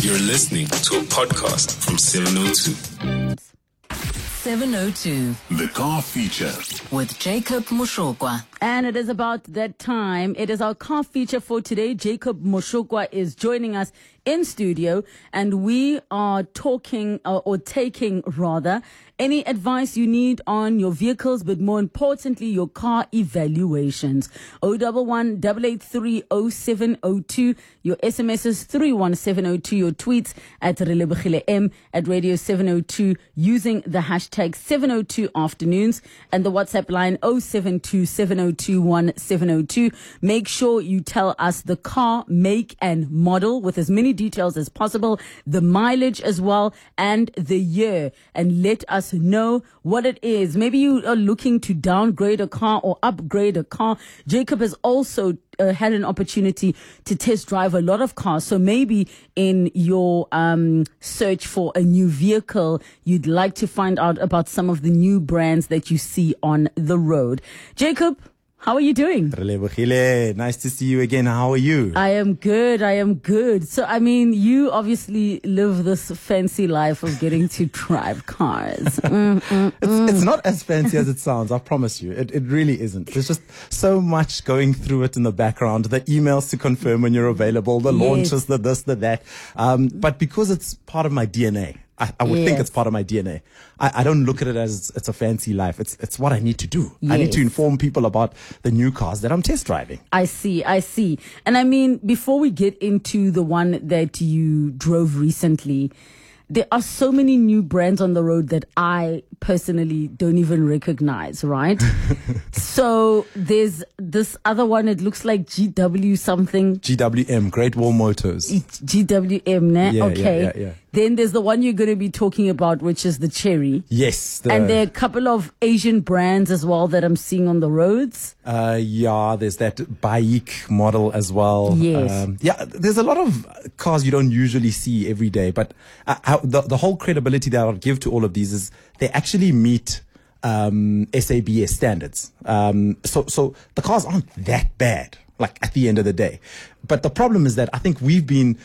You're listening to a podcast from 702. 702 The car feature. with Jacob Moshokwa. And it is about that time. It is our car feature for today. Jacob Moshokwa is joining us in studio and we are talking uh, or taking rather any advice you need on your vehicles, but more importantly, your car evaluations. 011 883 0702. Your SMS is 31702. Your tweets at Relebogile M at Radio 702 using the hashtag 702 afternoons and the WhatsApp line 072 702 1702. Make sure you tell us the car, make and model with as many details as possible, the mileage as well and the year and let us know what it is. Maybe you are looking to downgrade a car or upgrade a car. Jacob has also uh, had an opportunity to test drive a lot of cars. So maybe in your um, search for a new vehicle, you'd like to find out about some of the new brands that you see on the road. Jacob, how are you doing? Nice to see you again. How are you? I am good. I am good. So, I mean, you obviously live this fancy life of getting to drive cars. Mm, mm, It's, it's not as fancy as it sounds, I promise you. It, it really isn't. There's just so much going through it in the background. The emails to confirm when you're available, the Yes. launches, the this, the that. Um, but because it's part of my DNA, I, I would think it's part of my DNA. I, I don't look at it as it's a fancy life. It's, it's what I need to do. I need to inform people about the new cars that I'm test driving. I see, I see. And I mean, before we get into the one that you drove recently, there are so many new brands on the road that I personally don't even recognize, right? so there's this other one, it looks like GW something. GWM, Great Wall Motors. GWM, ne? Yeah, yeah, okay. yeah, yeah. Then there's the one you're going to be talking about, which is the Chery. Yes. The, And there are a couple of Asian brands as well that I'm seeing on the roads. Uh, yeah, there's that bike model as well. Yes. Um, yeah, there's a lot of cars you don't usually see every day, but uh, how, the, the whole credibility that I'll give to all of these is they actually meet um, SABS standards. Um, so, so the cars aren't that bad, like at the end of the day. But the problem is that I think we've been,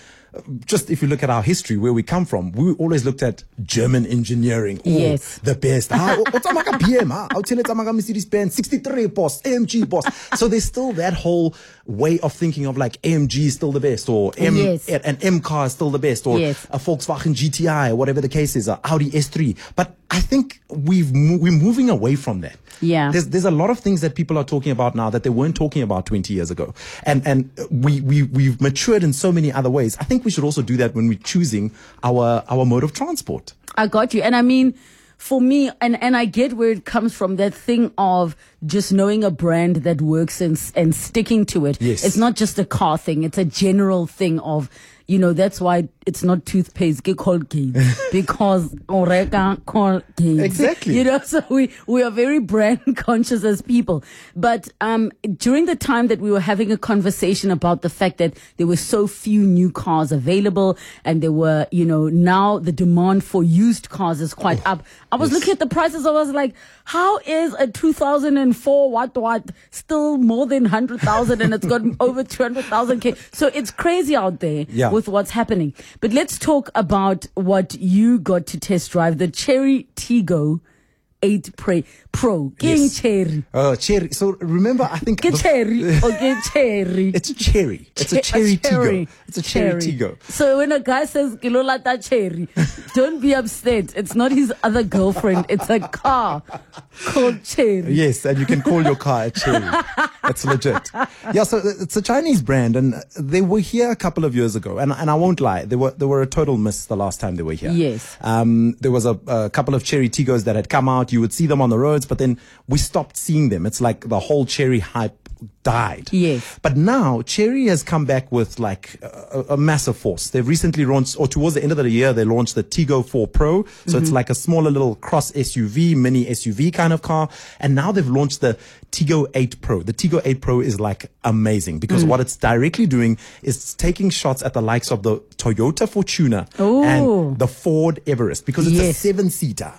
just if you look at our history, where we come from, we always looked at German engineering. Oh, Yes. the best. Ah, o- o tsamaya ka BM, ah. I'll tell you tsamaya ka Mercedes Benz 63 boss, AMG boss. So there's still that whole way of thinking of like AMG is still the best, or M, Yes. an M car is still the best, or Yes. a Volkswagen GTI, or whatever the case is, a Audi S3. But I think we've we're moving away from that. Yeah. There's there's a lot of things that people are talking about now that they weren't talking about 20 years ago, and and we we we've matured in so many other ways. I think we should also do that when we're choosing our our mode of transport. I got you. And I mean, for me, and, and I get where it comes from that thing of just knowing a brand that works and, and sticking to it. Yes. It's not just a car thing, it's a general thing of, you know, that's why it's not toothpaste, get Colgate because Oreka Colgate. Exactly. You know, so we, we are very brand conscious as people. But, um, during the time that we were having a conversation about the fact that there were so few new cars available and there were, you know, now the demand for used cars is quite up. I was yes. looking at the prices. I was like, how is a 2004 what what still more than 100,000 and it's got over 200,000 K. So it's crazy out there Yeah. with what's happening. But let's talk about what you got to test drive the Chery Tigo 8 Pro. Pro. King Yes. Cherry. Oh, cherry. So remember, I think Get cherry oh, or get cherry. It's a cherry. It's a Che- cherry Tigo. It's a cherry, cherry. Tigo. So when a guy says kilolata cherry, don't be upset. It's not his other girlfriend. It's a car called cherry. Yes, and you can call your car a cherry. It's legit. Yeah, so it's a Chinese brand, and they were here a couple of years ago. And and I won't lie, they were they were a total miss the last time they were here. Yes. Um, there was a, a couple of Chery Tigos that had come out. You would see them on the roads, but then we stopped seeing them. It's like the whole Chery hype died. Yes. But now Chery has come back with like a, a massive force. They've recently launched, or towards the end of the year, they launched the Tigo 4 Pro. So it's mm-hmm. like a smaller little cross SUV, mini SUV kind of car. And now they've launched the Tigo 8 Pro. The Tigo 8 Pro is like amazing because mm. what it's directly doing is it's taking shots at the likes of the Toyota Fortuner Ooh. and oh. the Ford Everest because it's a seven seater.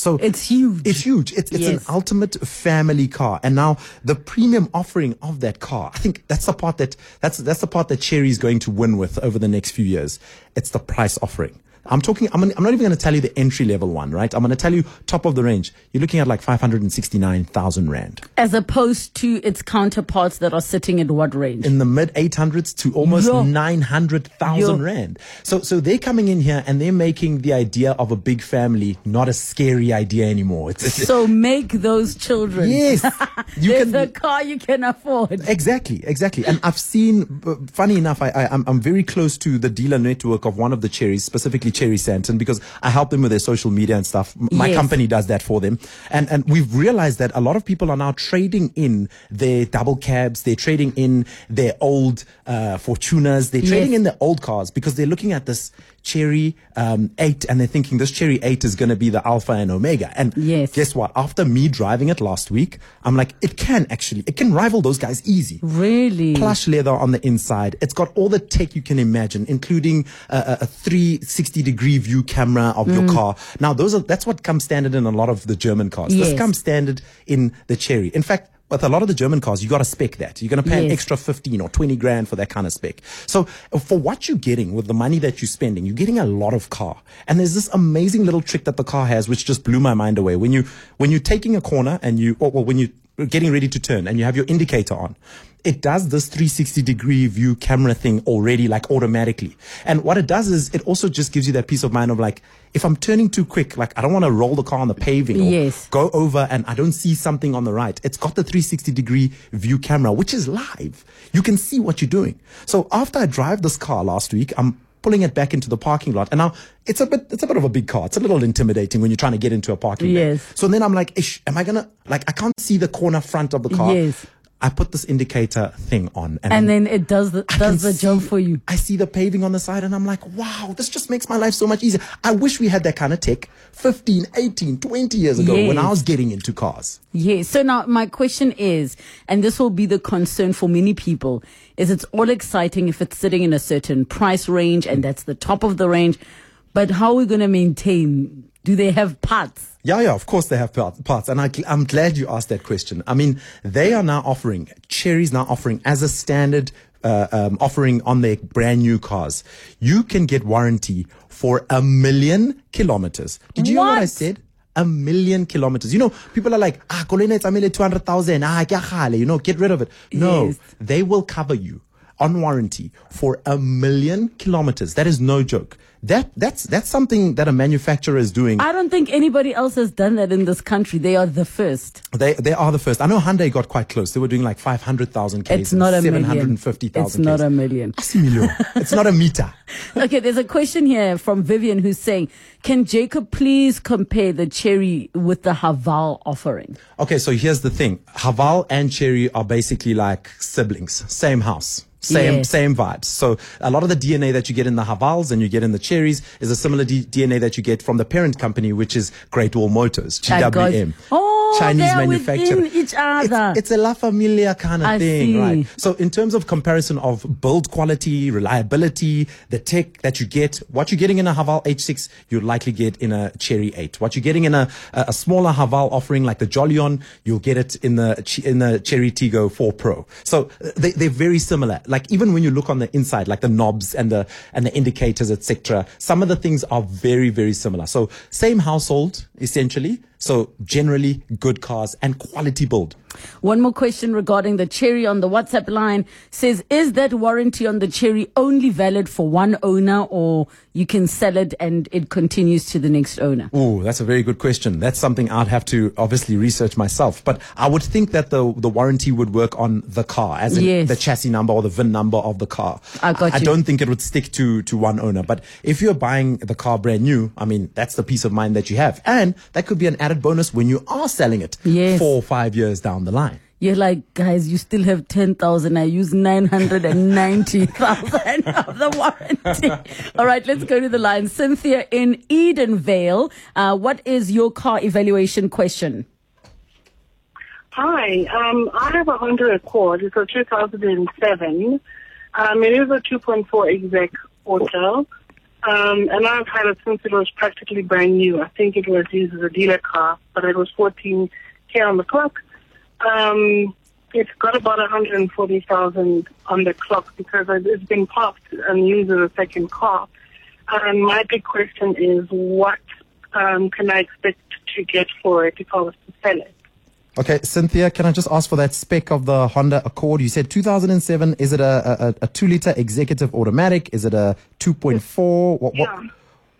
So It's huge. It's huge. It's, it's an ultimate family car. And now the premium offering of that car, I think that's the part that, that's, that's the part that Chery is going to win with over the next few years. It's the price offering. I'm talking, I'm, I'm not even going to tell you the entry level one, right? I'm going to tell you top of the range. You're looking at like 569,000 Rand. As opposed to its counterparts that are sitting at what range? in the mid 800s to almost Yo. 900,000 rand. So so they're coming in here and they're making the idea of a big family not a scary idea anymore. It's, it's so make those children. yes. You There's can a car you can afford. Exactly, exactly. And I've seen, uh, funny enough, I, I, I'm, I'm very close to the dealer network of one of the cherries, specifically Chery Sandton, because I help them with their social media and stuff. My Yes. company does that for them. And, and we've realized that a lot of people are now trading in their double cabs, they're trading in their old uh, Fortuners, they're trading Yes. in their old cars because they're looking at this Chery um, 8 and they're thinking this Chery 8 is going to be the Alpha and Omega. And Yes. guess what? After me driving it last week, I'm like, it can actually, it can rival those guys easy Really? plush leather on the inside. It's got all the tech you can imagine, including a, a, a 360 degree view camera of Mm. your car. Now, those are that's what comes standard in a lot of the German cars. Yes. This comes standard in the Chery. In fact. With a lot of the German cars, you got to spec that. You're going to pay an extra 15 or 20 grand for that kind of spec. So for what you're getting with the money that you're spending, you're getting a lot of car. And there's this amazing little trick that the car has, which just blew my mind away. When you, when you're taking a corner and you, or, or when you're getting ready to turn and you have your indicator on, it does this 360 degree view camera thing already, like automatically. And what it does is it also just gives you that peace of mind of like, if I'm turning too quick, like I don't want to roll the car on the paving or Yes. go over and I don't see something on the right. It's got the 360 degree view camera, which is live. You can see what you're doing. So after I drive this car last week, I'm pulling it back into the parking lot. And now it's a bit, it's a bit of a big car. It's a little intimidating when you're trying to get into a parking lot. Yes. So then I'm like, Ish, am I going to, like, I can't see the corner front of the car. Yes. I put this indicator thing on and, And then it does the, I does the job for you. I see the paving on the side and I'm like, wow, this just makes my life so much easier. I wish we had that kind of tech 15, 18, 20 years ago when I was getting into cars. Yes. So now my question is, and this will be the concern for many people, is it's all exciting if it's sitting in a certain price range and that's the top of the range. But how are we going to maintain? Do they have parts? Yeah, yeah, of course they have parts. And I, I'm glad you asked that question. I mean, they are now offering, Chery's now offering as a standard uh, um, offering on their brand new cars. You can get warranty for a million kilometers. Did you hear what I said? A million kilometers. You know, people are like, ah, Kolena, it's a million, 200,000. Ah, kya you know, get rid of it. No, Yes. they will cover you on warranty for a million kilometers. That is no joke. That, that's, that's something that a manufacturer is doing. I don't think anybody else has done that in this country. They are the first. They they are the first. I know Hyundai got quite close. They were doing like 500,000 Ks. It's not a million. 750,000 It's not Ks. a million. It's not a meter. Okay, there's a question here from Vivian who's saying, can Jacob please compare the Chery with the Haval offering? Okay, so here's the thing. Haval and Chery are basically like siblings. Same house. Same, Yes. same vibes. So a lot of the DNA that you get in the Havals and you get in the Cherries is a similar D- DNA that you get from the parent company, which is Great Wall Motors, GWM. Oh, Chinese manufacturer. each other. It's, it's a La Familia kind of I thing, see. right? So in terms of comparison of build quality, reliability, the tech that you get, what you're getting in a Haval H6, you'll likely get in a Chery 8. What you're getting in a, a a smaller Haval offering like the Jolion, you'll get it in the in the Chery Tigo 4 Pro. So uh, they, they're very similar. Like even when you look on the inside, like the knobs and the and the indicators, etc. Some of the things are very very similar. So same household essentially. So generally good cars and quality build. One more question regarding the Chery on the WhatsApp line says, is that warranty on the Chery only valid for one owner or you can sell it and it continues to the next owner? Oh, that's a very good question. That's something I'd have to obviously research myself. But I would think that the the warranty would work on the car, as in Yes. the chassis number or the VIN number of the car. I got I you. don't think it would stick to to one owner. But if you're buying the car brand new, I mean, that's the peace of mind that you have, and that could be an added bonus when you are selling it Yes. four or five years down the line. You're like, guys, you still have 10,000. I use 990,000 of the warranty. All right, let's go to the line. Cynthia in Edenvale. Uh, what is your car evaluation question? Hi, um, I have a Honda Accord. It's a 2007. Um, it is a 2.4 exec auto. Um, and I've had it since it was practically brand new. I think it was used as a dealer car, but it was 14k on the clock. Um, it's got about 140,000 on the clock because it- it's been parked and used as a second car. And my big question is, what um, can I expect to get for it if I was to sell it? Okay, Cynthia, can I just ask for that spec of the Honda Accord? You said 2007. Is it a, a, a two liter executive automatic? Is it a 2.4? What, what, Yeah.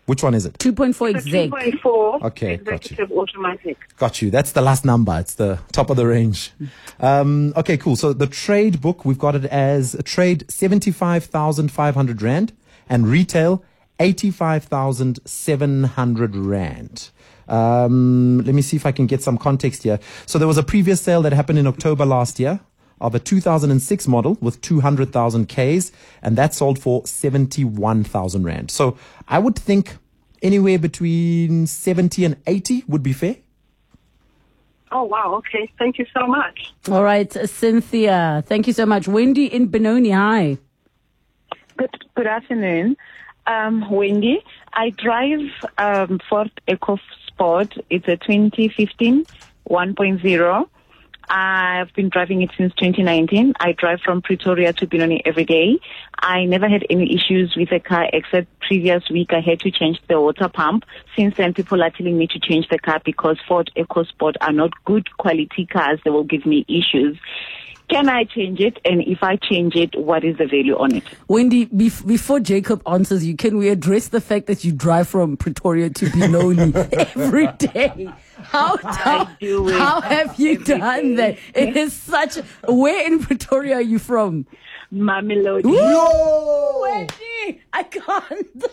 Which one is it? 2.4 It's exec. 2.4 Okay, got you. automatic. Got you. That's the last number. It's the top of the range. Um, okay, cool. So the trade book, we've got it as a trade 75,500 Rand and retail 85,700 Rand. Um, let me see if I can get some context here. So there was a previous sale that happened in October last year of a 2006 model with 200,000 Ks and that sold for 71,000 Rand. So I would think anywhere between 70 and 80 would be fair. Oh, wow. Okay. Thank you so much. All right, uh, Cynthia. Thank you so much. Wendy in Benoni. Hi. Good, good afternoon. Um, Wendy, I drive um, Ford EcoSport. It's a 2015 1.0. I've been driving it since 2019. I drive from Pretoria to Benoni every day. I never had any issues with the car except previous week I had to change the water pump. Since then people are telling me to change the car because Ford EcoSport are not good quality cars. They will give me issues. Can I change it? And if I change it, what is the value on it? Wendy, bef- before Jacob answers you, can we address the fact that you drive from Pretoria to Benoni every day? How, how, do how have you every done day. that? It is such. Where in Pretoria are you from? Mamelodi. Yo! Wendy, I can't.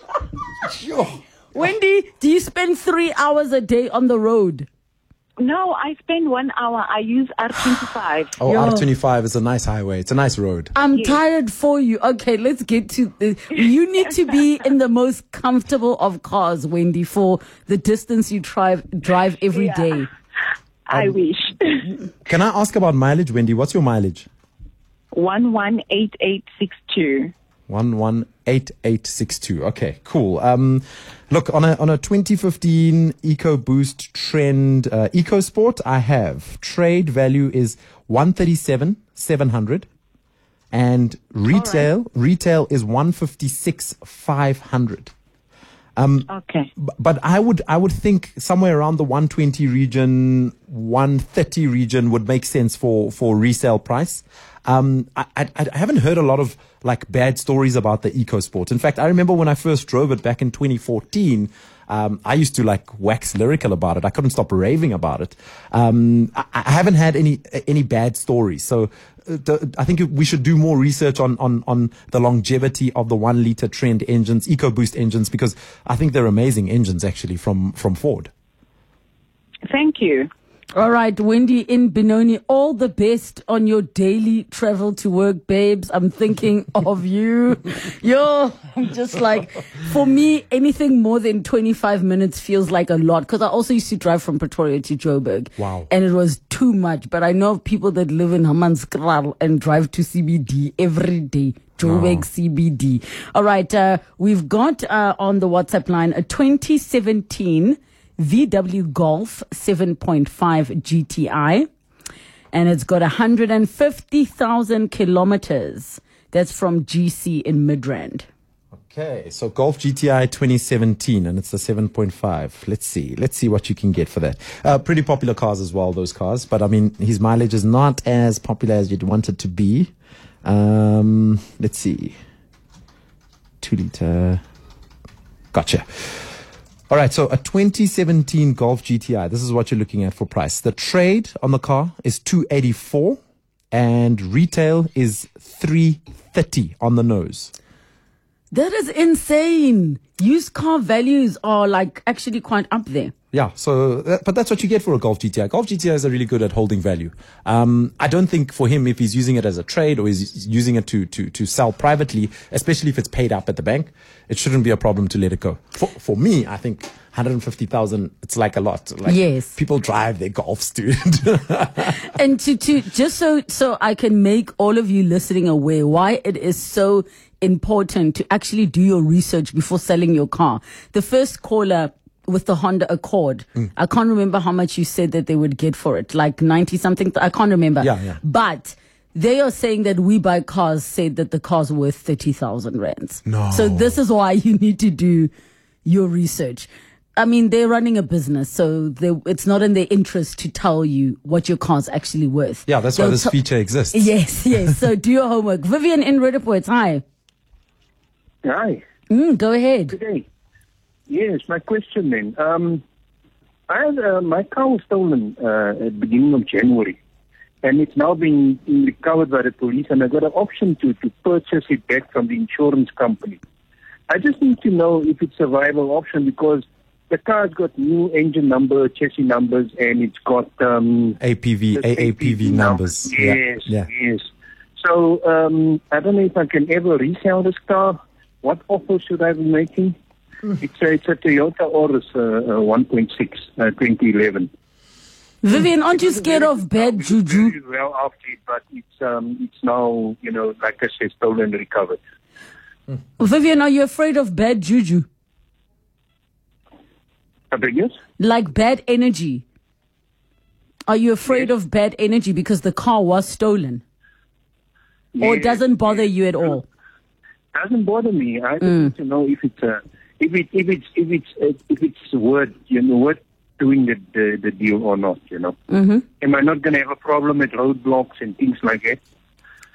Wendy, do you spend three hours a day on the road? No, I spend one hour. I use R25. Oh, Yo. R25 is a nice highway. It's a nice road. I'm tired for you. Okay, let's get to the. You need to be in the most comfortable of cars, Wendy, for the distance you drive drive every Yeah. day. Um, I wish. Can I ask about mileage, Wendy? What's your mileage? 118862. 118862. Okay, cool. Um, look, on a, on a 2015 EcoBoost Trend uh, EcoSport, I have trade value is 137 700 and retail retail is 156 500. Okay. B- but I would I would think somewhere around the 120 region, 130 region would make sense for for resale price. Um, I, I I haven't heard a lot of like bad stories about the EcoSport. In fact, I remember when I first drove it back in 2014. Um, I used to like wax lyrical about it. I couldn't stop raving about it. Um, I, I haven't had any any bad stories. So uh, I think we should do more research on, on, on the longevity of the one liter trend engines, EcoBoost engines, because I think they're amazing engines actually from, from Ford. Thank you. All right, Wendy in Benoni, all the best on your daily travel to work, babes. I'm thinking of you. Yo, I'm just like, for me, anything more than 25 minutes feels like a lot because I also used to drive from Pretoria to Joburg. Wow. And it was too much. But I know of people that live in Hammanskraal and drive to CBD every day. Joburg CBD. All right, uh, we've got uh, on the WhatsApp line a 2017 VW Golf 7.5 GTI, and it's got 150,000 kilometers. That's from GC in Midrand. Okay, so Golf GTI 2017, and it's the 7.5. Let's see. Let's see what you can get for that. Uh, pretty popular cars as well, those cars. But I mean, his mileage is not as popular as you'd want it to be. Um, let's see. Two liter. Gotcha. All right, so a 2017 Golf GTI. This is what you're looking at for price. The trade on the car is 284, and retail is 330 on the nose. That is insane. Used car values are like actually quite up there. Yeah, so that, but that's what you get for a Golf GTI. Golf GTIs are really good at holding value. Um, I don't think for him, if he's using it as a trade or he's using it to to to sell privately, especially if it's paid up at the bank, it shouldn't be a problem to let it go. For for me, I think 150,000, it's like a lot. Like Yes. people drive their Golfs, dude. and to to just so so I can make all of you listening aware why it is so important to actually do your research before selling your car. The first caller with the Honda Accord, Mm. I can't remember how much you said that they would get for it, like 90 something. I can't remember. Yeah, yeah. But they are saying that We Buy Cars said that the car's worth 30,000 rands. No. So this is why you need to do your research. I mean, they're running a business, so they, it's not in their interest to tell you what your car's actually worth. Yeah, that's why They'll this t- feature exists. Yes, yes. So do your homework. Vivian in Roodepoort, hi. Hi, Mm, go ahead. good day. Yes, my question then. Um, I had, uh, my car was stolen uh, at the beginning of January, and it's now been recovered by the police, and I got an option to, to purchase it back from the insurance company. I just need to know if it's a viable option because the car's got new engine number, chassis numbers, and it's got um, APV, the AAPV numbers. Yes, Yeah. yes. So um, I don't know if I can ever resell this car. What offer should I be making? It's a, it's a Toyota Auris uh, uh, 1.6 uh, 2011. Vivian, aren't you scared of bad juju? Well after it, but it's um, it's now you know like I said, stolen and recovered. Vivian, are you afraid of bad juju? I beg yours? Like bad energy? Are you afraid of bad energy because the car was stolen? Or Yes, doesn't bother yes. you at all? Doesn't bother me. I just Mm. need to know if it's uh, if it if it's if it's uh, if it's worth you know worth doing the the, the deal or not. You know, mm-hmm. am I not going to have a problem at roadblocks and things like that?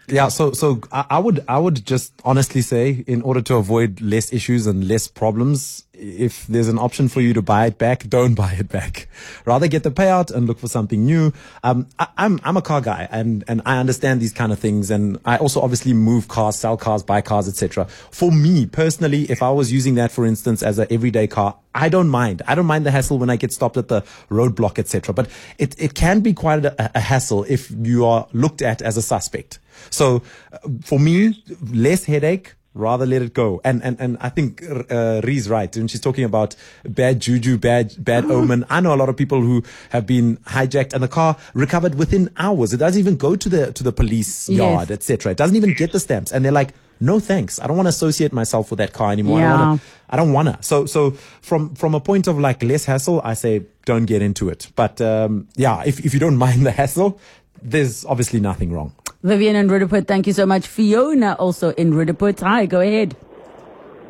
Yeah, so so I, I would I would just honestly say, in order to avoid less issues and less problems, if there's an option for you to buy it back, don't buy it back. Rather get the payout and look for something new. Um, I, I'm I'm a car guy, and and I understand these kind of things, and I also obviously move cars, sell cars, buy cars, etc. For me personally, if I was using that, for instance, as an everyday car, I don't mind. I don't mind the hassle when I get stopped at the roadblock, etc. But it it can be quite a, a hassle if you are looked at as a suspect. So uh, for me, less headache, rather let it go. And and and I think uh, Ree's right when she's talking about bad juju, bad bad omen. I know a lot of people who have been hijacked and the car recovered within hours. It doesn't even go to the to the police Yes. yard, etc. It doesn't even get the stamps, and they're like. No thanks. I don't want to associate myself with that car anymore. I don't Yeah. want to. I don't wanna. So so from from a point of like less hassle, I say don't get into it. But um, yeah, if if you don't mind the hassle, there's obviously nothing wrong. Vivian in Roodepoort, thank you so much. Fiona also in Roodepoort. Hi, go ahead.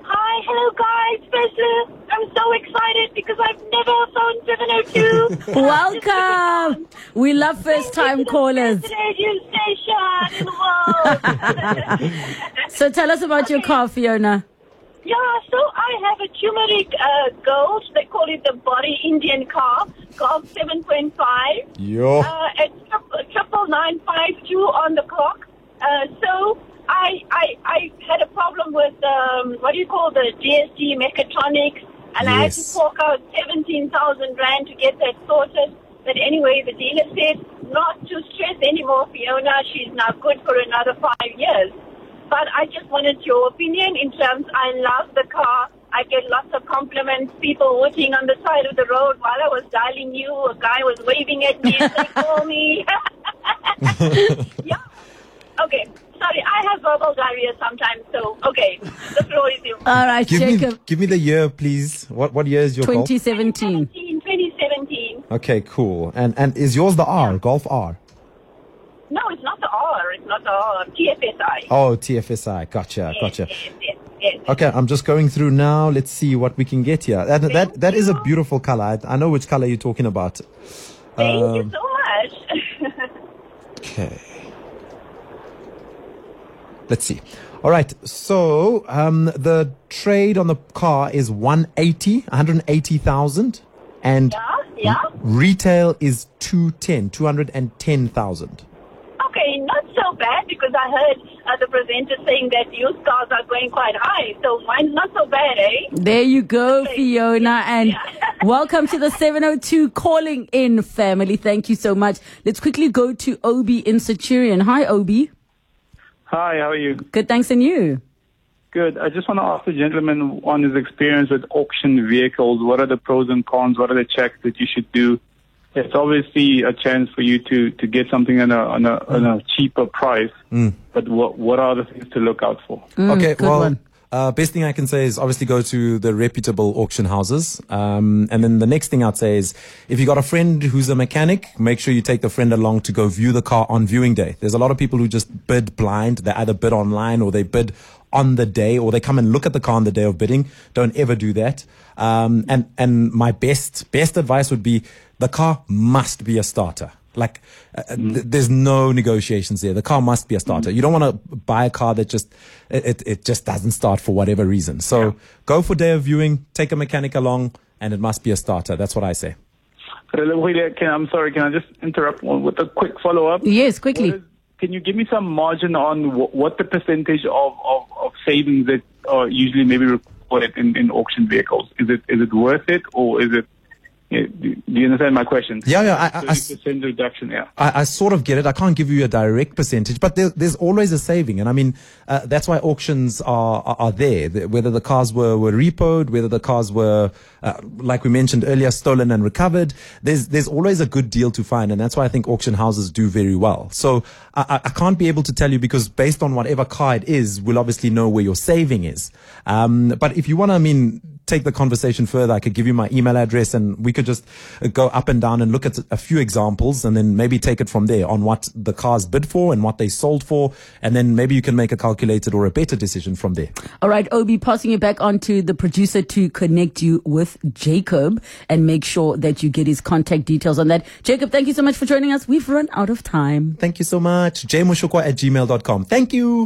Hi, hello guys. Firstly, I'm so excited because I've never phoned 702. Welcome. We love first time callers. Radio station in the world. So tell us about your car, Fiona. Yeah, so I have a turmeric uh, gold. They call it the body Indian car. Golf 7.5. Yo. Uh, it's tri- triple nine five two on the clock. Uh, so I, I I had a problem with um, what do you call the GST mechatronics, and I had to fork out seventeen thousand rand to get that sorted. But anyway, the dealer said not to stress anymore, Fiona. She's now good for another five years. But I just wanted your opinion in terms. I love the car. I get lots of compliments. People waiting on the side of the road while I was dialing you. A guy was waving at me and saying, "Call me." yeah. Okay. Sorry, I have verbal diarrhea sometimes. So okay, the floor is yours. All right, Give me, Jacob. give me the year, please. What what year is your golf? 2017. 2017. Okay, cool. And and is yours the R, Golf R? No, it's not the R. It's not the R. TFSI. Oh, TFSI. Gotcha, gotcha. Yes, yes, yes. Okay, I'm just going through now. Let's see what we can get here. That that that is a beautiful color. I, I know which color you're talking about. Thank you Um, so much. Okay. Let's see. All right. So um, the trade on the car is 180, 180,000, and yeah, yeah. retail is 210, 210,000. Okay, not so bad because I heard uh, the presenter saying that used cars are going quite high. So mine's not so bad, eh? There you go, Okay. Fiona, and Yeah. welcome to the 702 calling in family. Thank you so much. Let's quickly go to Obi in Centurion. Hi, Obi. Hi, how are you? Good, thanks, and you? Good. I just want to ask the gentleman on his experience with auction vehicles. What are the pros and cons? What are the checks that you should do it's obviously a chance for you to, to get something on a on a, on a cheaper price. But what what are the things to look out for? okay, good well, one. Uh, best thing I can say is obviously go to the reputable auction houses. Um, and then the next thing I'd say is if you got a friend who's a mechanic, make sure you take the friend along to go view the car on viewing day. There's a lot of people who just bid blind. They either bid online or they bid on the day or they come and look at the car on the day of bidding. Don't ever do that. Um, and, and my best, best advice would be the car must be a starter. Like, uh, uh th- mm. there's no negotiations there. The car must be a starter. Mm. You don't want to buy a car that just it, it, it just doesn't start for whatever reason. So go for day of viewing, take a mechanic along, and it must be a starter. That's what I say. Relevile, Can, I'm sorry, can I just interrupt one with a quick follow up? Yes, quickly. What is- Can you give me some margin on wh- what the percentage of, of, of savings that are usually maybe recorded in, in auction vehicles? Is it is it worth it or is it? Yeah, Do you understand my question? Yeah, yeah, I- I- I s- Thirty percent reduction. Yeah. I, I sort of get it. I can't give you a direct percentage, but there, there's always a saving. And I mean, uh, that's why auctions are, are, are there. Whether the cars were, were repoed, whether the cars were, uh, like we mentioned earlier, stolen and recovered, there's, there's always a good deal to find. And that's why I think auction houses do very well. So I, I- I can't be able to tell you because based on whatever car it is, we'll obviously know where your saving is. Um, but if you want to, I mean, take the conversation further, I could give you my email address and we could just uh, go up and down and look at a few examples and then maybe take it from there on what the cars bid for and what they sold for. And then maybe you can make a calculated or a better decision from there. All right, Obi, passing it back on to the producer to connect you with Jacob and make sure that you get his contact details on that. Jacob, thank you so much for joining us. We've run out of time. Thank you so much. jmushukwa at gmail.com. Thank you.